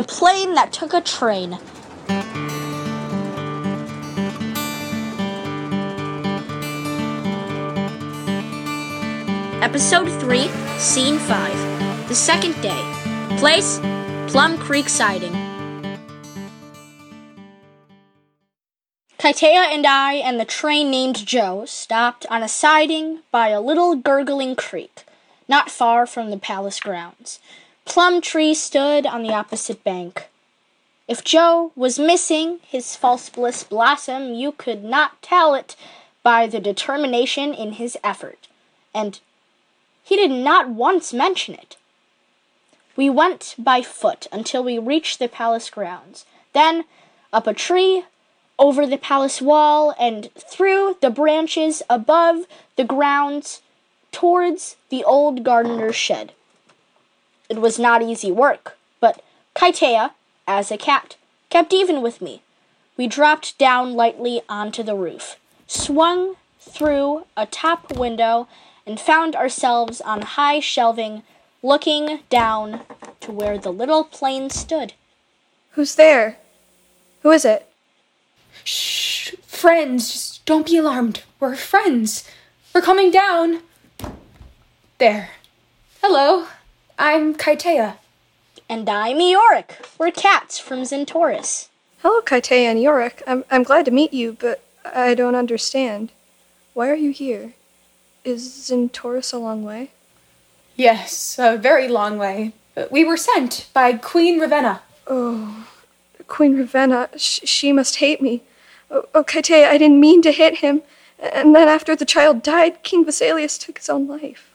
The plane that took a train. Episode 3, Scene 5. The second day. Place Plum Creek Siding. Kaytaiya and I and the train named Joe stopped on a siding by a little gurgling creek, not far from the palace grounds. Plum trees stood on the opposite bank. If Joe was missing his false bliss blossom, you could not tell it by the determination in his effort, and he did not once mention it. We went by foot until we reached the palace grounds, then up a tree, over the palace wall, and through the branches above the grounds towards the old gardener's shed. It was not easy work, but Kaytaiya, as a cat, kept even with me. We dropped down lightly onto the roof, swung through a top window, and found ourselves on high shelving, looking down to where the little plane stood. Who's there? Who is it? Shh, friends, just don't be alarmed. We're friends. We're coming down. There. Hello, I'm Kaytaiya. And I'm Eorik. We're cats from Zentauris. Hello, Kaytaiya and Eorik. I'm, I'm glad to meet you, but I don't understand. Why are you here? Is Zentauris a long way? Yes, a very long way. But we were sent by Queen Ravenna. Oh, Queen Ravenna, sh- she must hate me. Oh, oh, Kaytaiya, I didn't mean to hit him. And then after the child died, King Vesalius took his own life.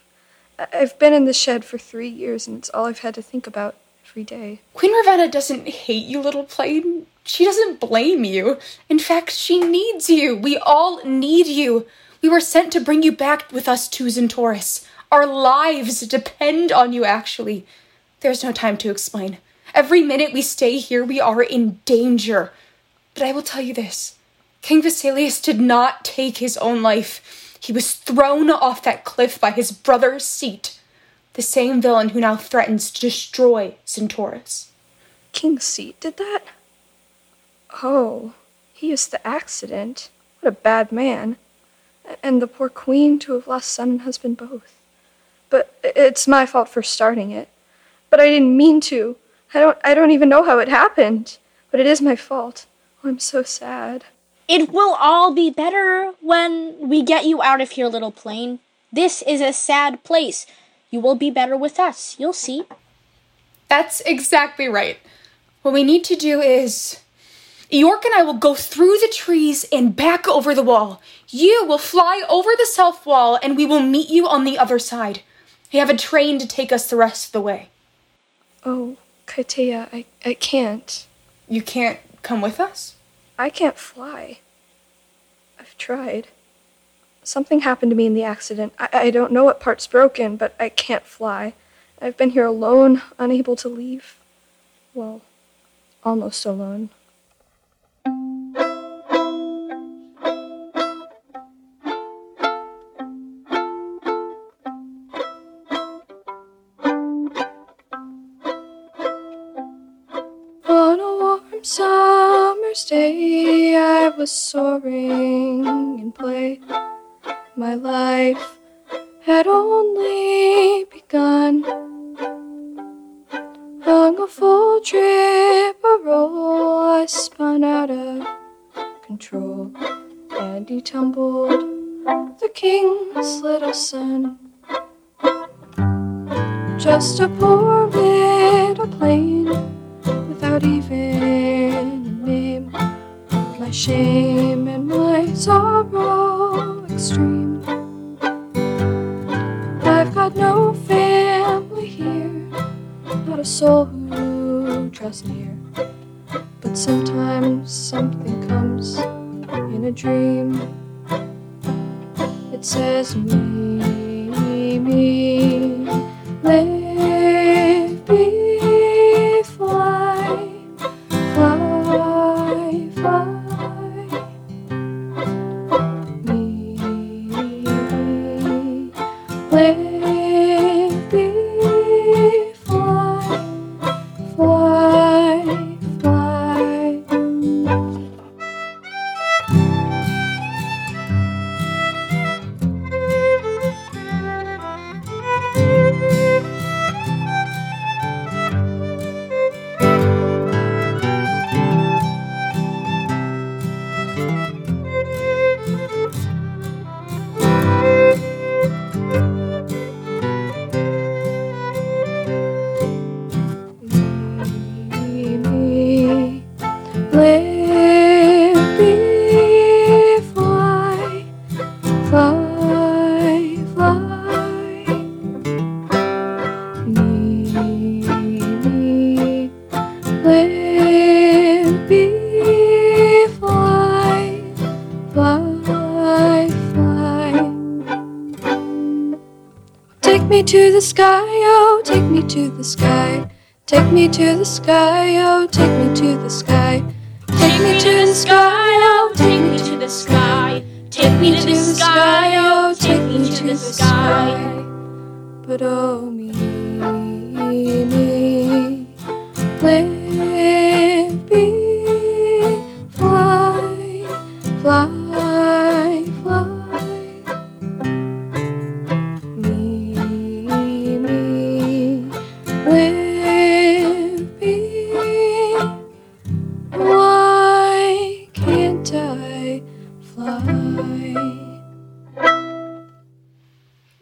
I've been in the shed for three years, and it's all I've had to think about every day. Queen Ravenna doesn't hate you, little plane. She doesn't blame you. In fact, she needs you. We all need you. We were sent to bring you back with us to Zentauris. Our lives depend on you, actually. There's no time to explain. Every minute we stay here, we are in danger. But I will tell you this King Vesalius did not take his own life. He was thrown off that cliff by his brother Seat, the same villain who now threatens to destroy Centaurus. King's seat did that? Oh, he is the accident. What a bad man. And the poor queen to have lost son and husband both. But it's my fault for starting it. But I didn't mean to. I don't I don't even know how it happened. But it is my fault. Oh, I'm so sad. It will all be better when we get you out of here, little plane. This is a sad place. You will be better with us. You'll see. That's exactly right. What we need to do is. York and I will go through the trees and back over the wall. You will fly over the south wall and we will meet you on the other side. We have a train to take us the rest of the way. Oh, Kaytaiya, I, I can't. You can't come with us? I can't fly. I've tried. Something happened to me in the accident. I, I don't know what part's broken, but I can't fly. I've been here alone, unable to leave. Well, almost alone. Summer's day, I was soaring in play. My life had only begun. Hung a full trip a roll, I spun out of control, and he tumbled the king's little son. Just a poor little plane without even. My shame and my sorrow extreme. I've got no family here, not a soul who draws near. But sometimes something comes in a dream. It says, Me,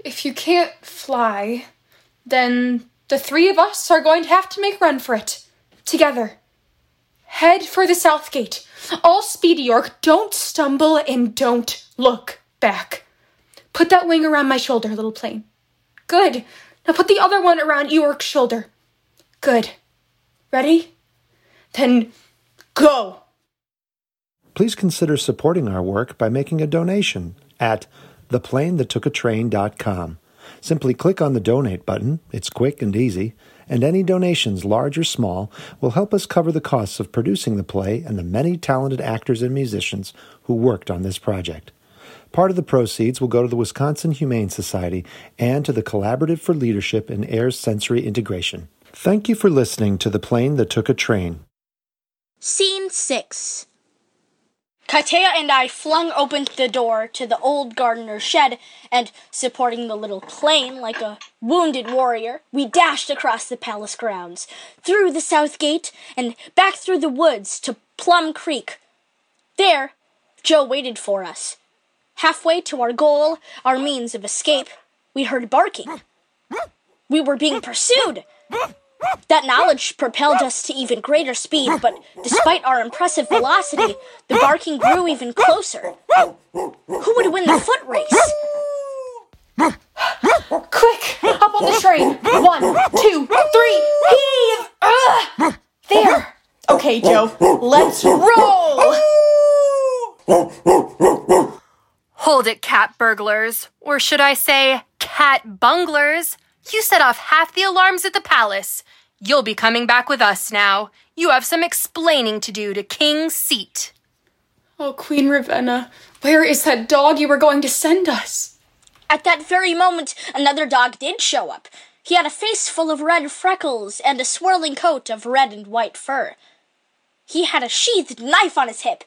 If you can't fly, then the three of us are going to have to make a run for it. Together. Head for the south gate. All speed, York. Don't stumble and don't look back. Put that wing around my shoulder, little plane. Good. Now put the other one around York's shoulder. Good. Ready? Then go. Please consider supporting our work by making a donation at theplanethattookatrain.com. Simply click on the donate button, it's quick and easy, and any donations, large or small, will help us cover the costs of producing the play and the many talented actors and musicians who worked on this project. Part of the proceeds will go to the Wisconsin Humane Society and to the Collaborative for Leadership in Ayres Sensory Integration. Thank you for listening to The Plane That Took a Train. Scene 6 Kaytaiya and I flung open the door to the old gardener's shed, and, supporting the little plane like a wounded warrior, we dashed across the palace grounds, through the south gate, and back through the woods to Plum Creek. There, Joe waited for us. Halfway to our goal, our means of escape, we heard barking. We were being pursued. That knowledge propelled us to even greater speed, but despite our impressive velocity, the barking grew even closer. Who would win the foot race? Quick! Up on the train! One, two, three, heave! Ugh! There! Okay, Joe, let's roll! Hold it, cat burglars. Or should I say, cat bunglers? You set off half the alarms at the palace. You'll be coming back with us now. You have some explaining to do to King's Seat. Oh, Queen Ravenna, where is that dog you were going to send us? At that very moment, another dog did show up. He had a face full of red freckles and a swirling coat of red and white fur. He had a sheathed knife on his hip,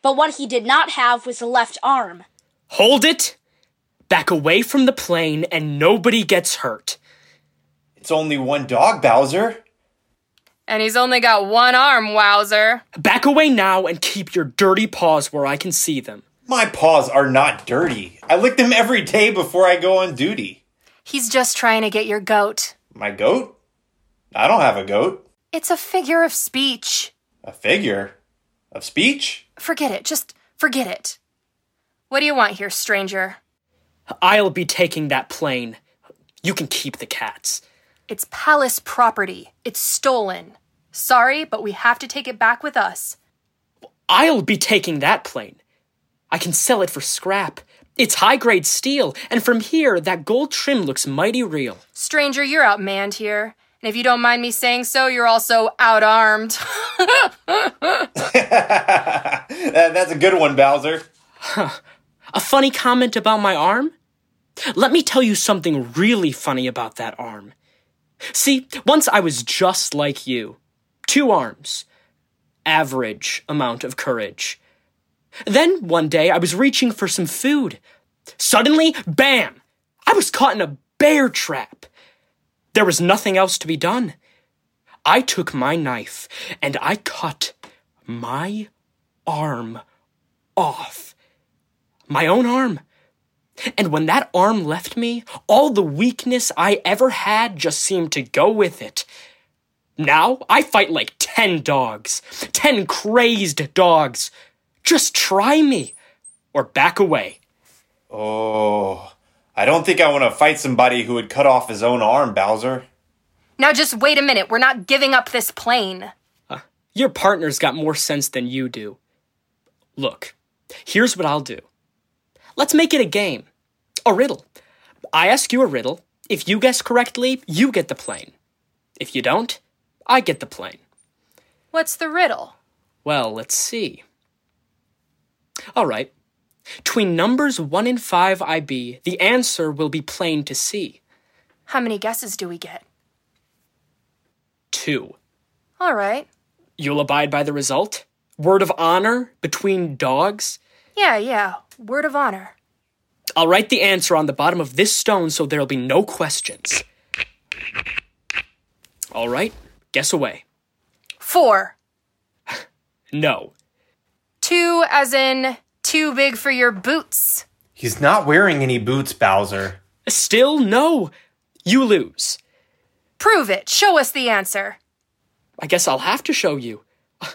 but what he did not have was a left arm. Hold it! Back away from the plane and nobody gets hurt. It's only one dog, Bowser. And he's only got one arm, Wowser. Back away now and keep your dirty paws where I can see them. My paws are not dirty. I lick them every day before I go on duty. He's just trying to get your goat. My goat? I don't have a goat. It's a figure of speech. A figure? Of speech? Forget it. Just forget it. What do you want here, stranger? I'll be taking that plane. You can keep the cats. It's palace property. It's stolen. Sorry, but we have to take it back with us. I'll be taking that plane. I can sell it for scrap. It's high grade steel, and from here, that gold trim looks mighty real. Stranger, you're outmanned here. And if you don't mind me saying so, you're also outarmed. That's a good one, Bowser. A funny comment about my arm? Let me tell you something really funny about that arm. See, once I was just like you. Two arms. Average amount of courage. Then one day I was reaching for some food. Suddenly, bam! I was caught in a bear trap. There was nothing else to be done. I took my knife and I cut my arm off. My own arm. And when that arm left me, all the weakness I ever had just seemed to go with it. Now I fight like ten dogs. Ten crazed dogs. Just try me. Or back away. Oh, I don't think I want to fight somebody who would cut off his own arm, Bowser. now just wait a minute. We're not giving up this plane. Your partner's got more sense than you do. Look, here's what I'll do. Let's make it a game. A riddle. I ask you a riddle, If you guess correctly, you get the plane. If you don't, I get the plane. What's the riddle? Well, let's see. All right. Between numbers 1 and 5 IB, the answer will be plain to see. How many guesses do we get? 2. All right. You'll abide by the result? Word of honor between dogs? Yeah, yeah. Word of honor. I'll write the answer on the bottom of this stone so there'll be no questions. All right, guess away. Four. No. Two, as in too big for your boots. He's not wearing any boots, Bowser. Still no. You lose. Prove it. Show us the answer. I guess I'll have to show you.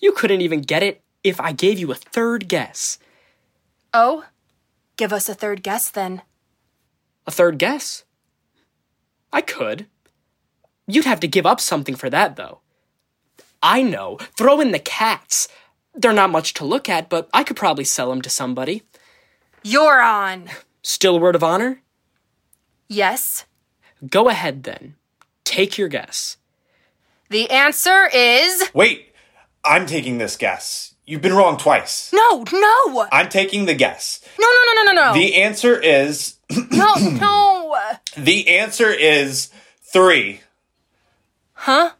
You couldn't even get it if I gave you a third guess. Oh? Give us a third guess then. A third guess? I could. You'd have to give up something for that, though. I know. Throw in the cats. They're not much to look at, but I could probably sell them to somebody. You're on. Still a word of honor? Yes. Go ahead then. Take your guess. The answer is Wait, I'm taking this guess. You've been wrong twice. no, no, I'm taking the guess. no, no, no, no, no, no, The answer is no, no. the answer is three. Huh?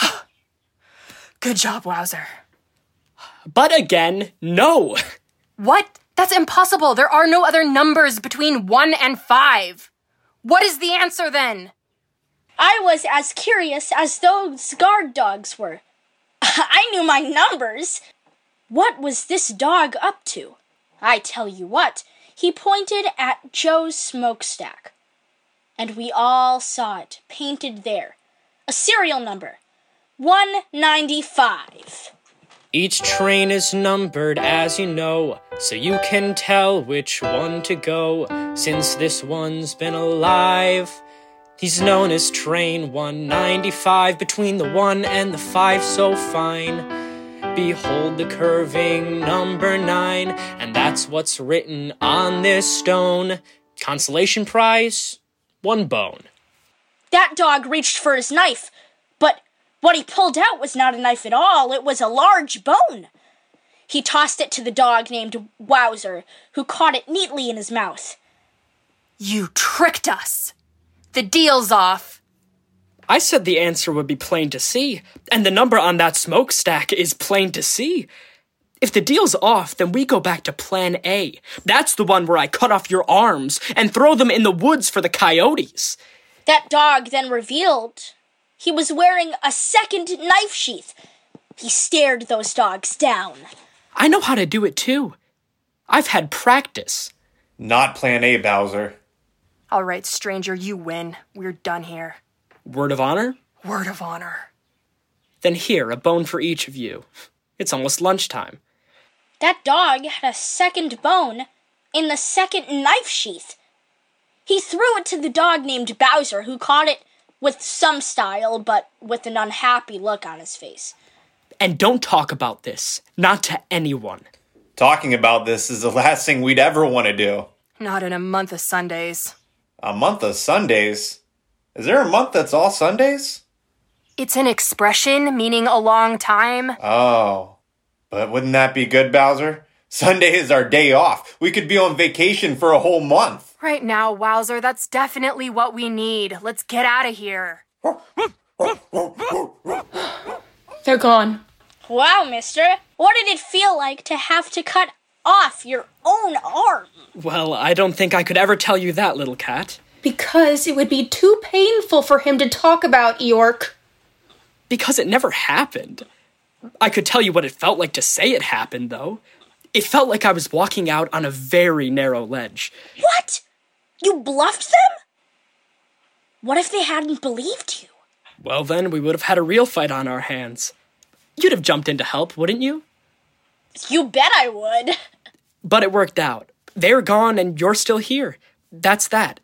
Good job, Wowser. But again, no. What? That's impossible. There are no other numbers between one and five. What is the answer then? I was as curious as those guard dogs were. I knew my numbers. What was this dog up to? I tell you what, he pointed at Joe's smokestack. And we all saw it painted there. A serial number 195. Each train is numbered, as you know, so you can tell which one to go. Since this one's been alive, he's known as Train 195. Between the 1 and the 5, so fine. Behold the curving number 9, and that's what's written on this stone. Consolation prize, one bone. That dog reached for his knife, but what he pulled out was not a knife at all, it was a large bone. He tossed it to the dog named Wowser, who caught it neatly in his mouth. You tricked us. The deal's off. I said the answer would be plain to see, and the number on that smokestack is plain to see. If the deal's off, then we go back to plan A. That's the one where I cut off your arms and throw them in the woods for the coyotes. That dog then revealed he was wearing a second knife sheath. He stared those dogs down. I know how to do it too. I've had practice. Not plan A, Bowser. All right, stranger, you win. We're done here. Word of honor? Word of honor. Then here, a bone for each of you. It's almost lunchtime. That dog had a second bone in the second knife sheath. He threw it to the dog named Bowser, who caught it with some style, but with an unhappy look on his face. And don't talk about this. Not to anyone. Talking about this is the last thing we'd ever want to do. Not in a month of Sundays. A month of Sundays? Is there a month that's all Sundays? It's an expression meaning a long time. Oh. But wouldn't that be good, Bowser? Sunday is our day off. We could be on vacation for a whole month. Right now, Wowser, that's definitely what we need. Let's get out of here. They're gone. Wow, mister, what did it feel like to have to cut off your own arm? Well, I don't think I could ever tell you that, little cat. Because it would be too painful for him to talk about, Eorik. Because it never happened. I could tell you what it felt like to say it happened, though. It felt like I was walking out on a very narrow ledge. What? You bluffed them? What if they hadn't believed you? Well, then, we would have had a real fight on our hands. You'd have jumped in to help, wouldn't you? You bet I would. But it worked out. They're gone and you're still here. That's that.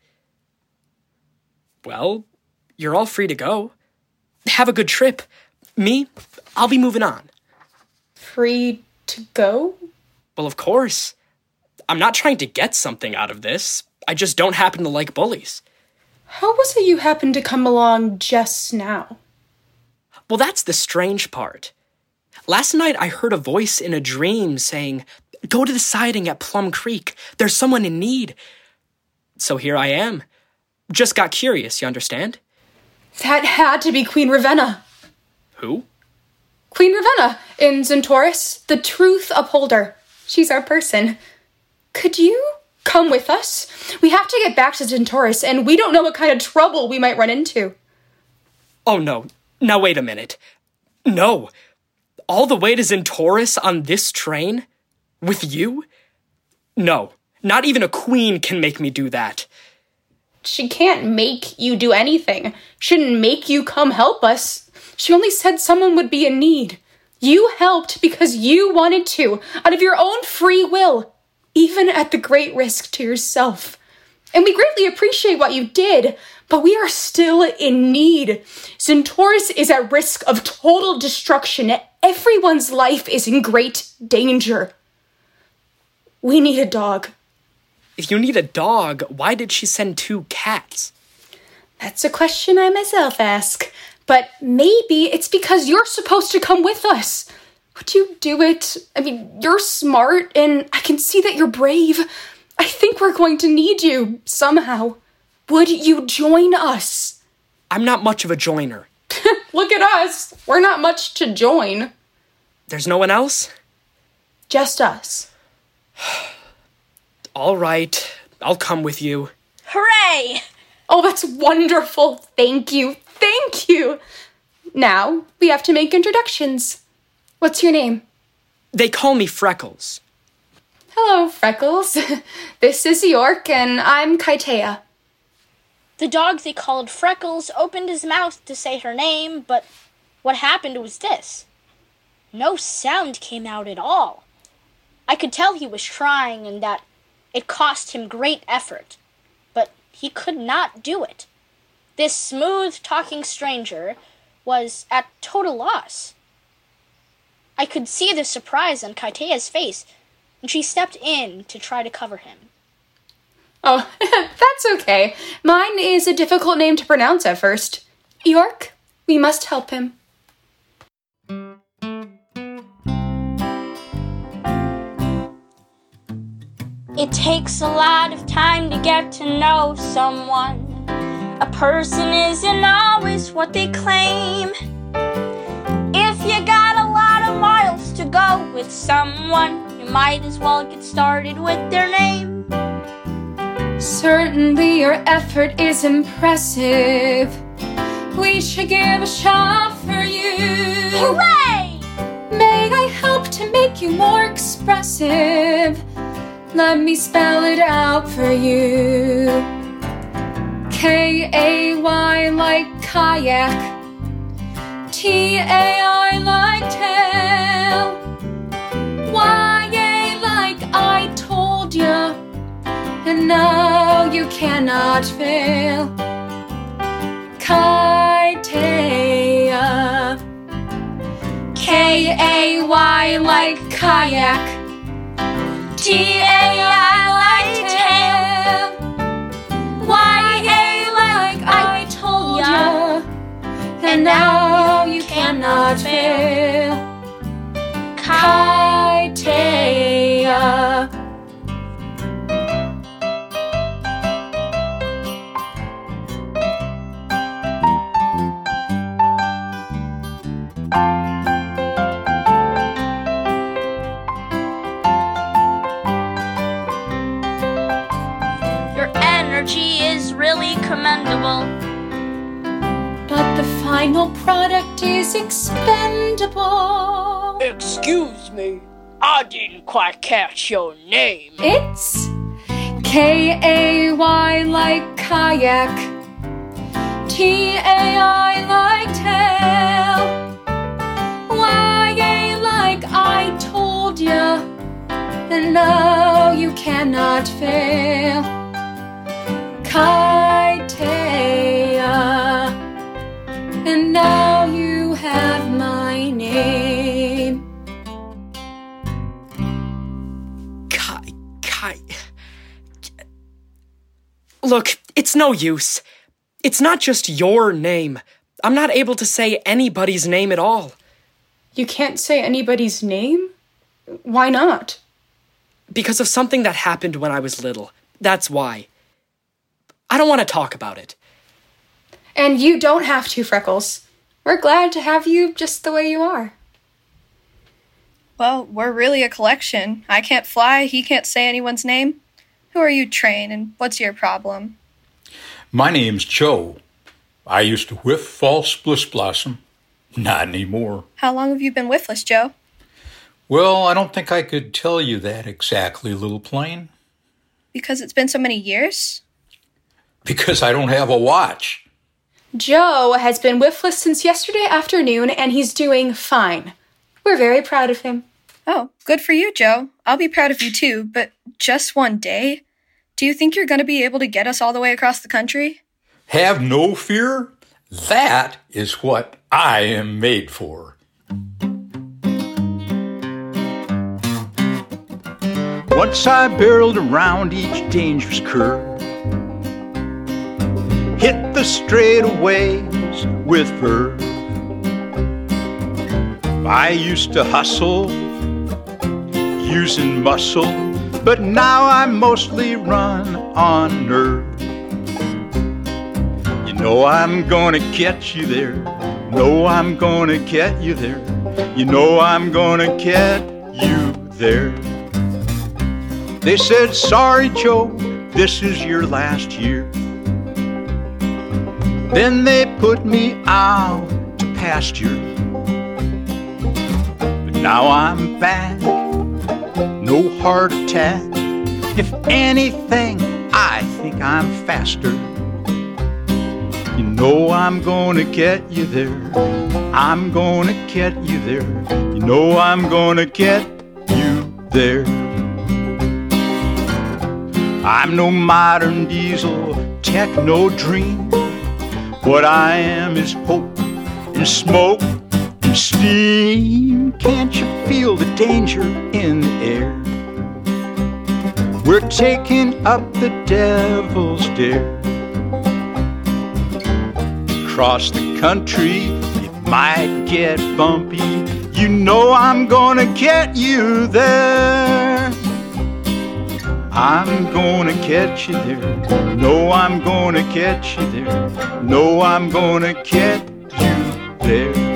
Well, you're all free to go. Have a good trip. Me, I'll be moving on. Free to go? Well, of course. I'm not trying to get something out of this. I just don't happen to like bullies. How was it you happened to come along just now? Well, that's the strange part. Last night I heard a voice in a dream saying, Go to the siding at Plum Creek. There's someone in need. So here I am. Just got curious, you understand? That had to be Queen Ravenna. Who? Queen Ravenna in Zentaurus, the truth upholder. She's our person. Could you come with us? We have to get back to Zentaurus, and we don't know what kind of trouble we might run into. Oh no. Now wait a minute. No. All the way to Zentaurus on this train? With you? No. Not even a queen can make me do that. She can't make you do anything. Shouldn't make you come help us. She only said someone would be in need. You helped because you wanted to, out of your own free will, even at the great risk to yourself. And we greatly appreciate what you did, but we are still in need. Zentaurus is at risk of total destruction. Everyone's life is in great danger. We need a dog. If you need a dog, why did she send two cats? That's a question I myself ask. But maybe it's because you're supposed to come with us. Would you do it? I mean, you're smart and I can see that you're brave. I think we're going to need you somehow. Would you join us? I'm not much of a joiner. Look at us. We're not much to join. There's no one else? Just us. All right, I'll come with you. Hooray! Oh, that's wonderful. Thank you. Thank you. Now we have to make introductions. What's your name? They call me Freckles. Hello, Freckles. this is York, and I'm Kaytaiya. The dog they called Freckles opened his mouth to say her name, but what happened was this no sound came out at all. I could tell he was trying and that it cost him great effort, but he could not do it. This smooth talking stranger was at total loss. I could see the surprise on Kaytaiya's face, and she stepped in to try to cover him. Oh, that's okay. Mine is a difficult name to pronounce at first. York, we must help him. It takes a lot of time to get to know someone. A person isn't always what they claim. If you got a lot of miles to go with someone, you might as well get started with their name. Certainly, your effort is impressive. We should give a shot for you. Hooray! May I help to make you more expressive? Let me spell it out for you. K A Y like kayak. T A I like tail. Y A like I told ya. And now you cannot fail. Kaytaiya. K A Y like kayak. T A I like I told ya. And now you cannot fail. Final product is expendable. Excuse me, I didn't quite catch your name. It's K A Y like kayak, T A I like tail, Y A like I told ya, and now you cannot fail. Look, it's no use. It's not just your name. I'm not able to say anybody's name at all. You can't say anybody's name? Why not? Because of something that happened when I was little. That's why. I don't want to talk about it. And you don't have to, Freckles. We're glad to have you just the way you are. Well, we're really a collection. I can't fly, he can't say anyone's name. Who are you, Train, and what's your problem? My name's Joe. I used to whiff false bliss blossom. Not anymore. How long have you been whiffless, Joe? Well, I don't think I could tell you that exactly, Little Plane. Because it's been so many years? Because I don't have a watch. Joe has been whiffless since yesterday afternoon and he's doing fine. We're very proud of him. Oh, good for you, Joe. I'll be proud of you too, but just one day? Do you think you're going to be able to get us all the way across the country? Have no fear. That is what I am made for. Once I barreled around each dangerous curve, hit the straightaways with verve. I used to hustle using muscle, but now I mostly run on nerve. You know I'm gonna catch you there. Know I'm gonna get you there. You know I'm gonna get you there. They said, Sorry, Joe, this is your last year. Then they put me out to pasture. But now I'm back, no heart attack. If anything, I think I'm faster. You know I'm gonna get you there. I'm gonna get you there. You know I'm gonna get you there. I'm no modern diesel techno dream. What I am is hope and smoke steam. Can't you feel the danger in the air? We're taking up the devil's dare. Across the country, it might get bumpy. You know I'm gonna get you there. I'm gonna catch you there. No, I'm gonna catch you there. No, I'm gonna get you there.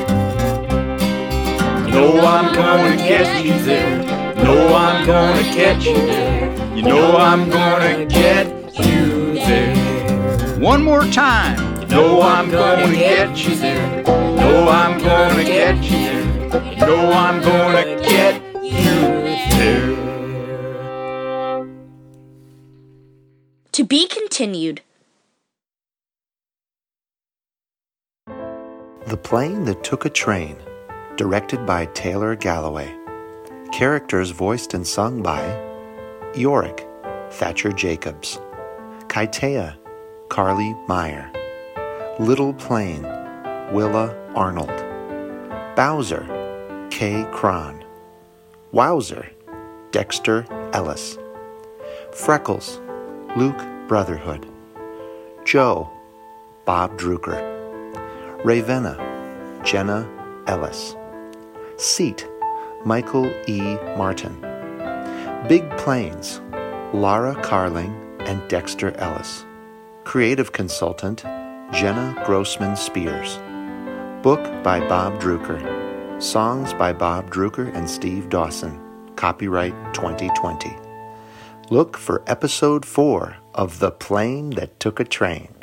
No, I'm gonna get you there. No, I'm gonna get you there. You know I'm gonna get you there. One more time. You know I'm gonna get you there. No, I'm gonna get you there. No, I'm gonna get you there. To be continued. The Plane That Took a Train, directed by Taylor Galloway. Characters voiced and sung by Eorik, Thatcher Jacobs, Kaytaiya, Carly Meyer, Little Plane, Willa Arnold, Bowser, Kay Cron, Wowser, Dexter Ellis, Freckles, Luke Brotherhood, Joe, Bob Drucker, Ravenna, Jenna Ellis, Seat, Michael E. Martin, Big Planes, Lara Carling and Dexter Ellis, Creative Consultant, Jenna Grossman Spears, Book by Bob Drucker, Songs by Bob Drucker and Steve Dawson, copyright 2020. Look for episode 4 of The Plane That Took a Train.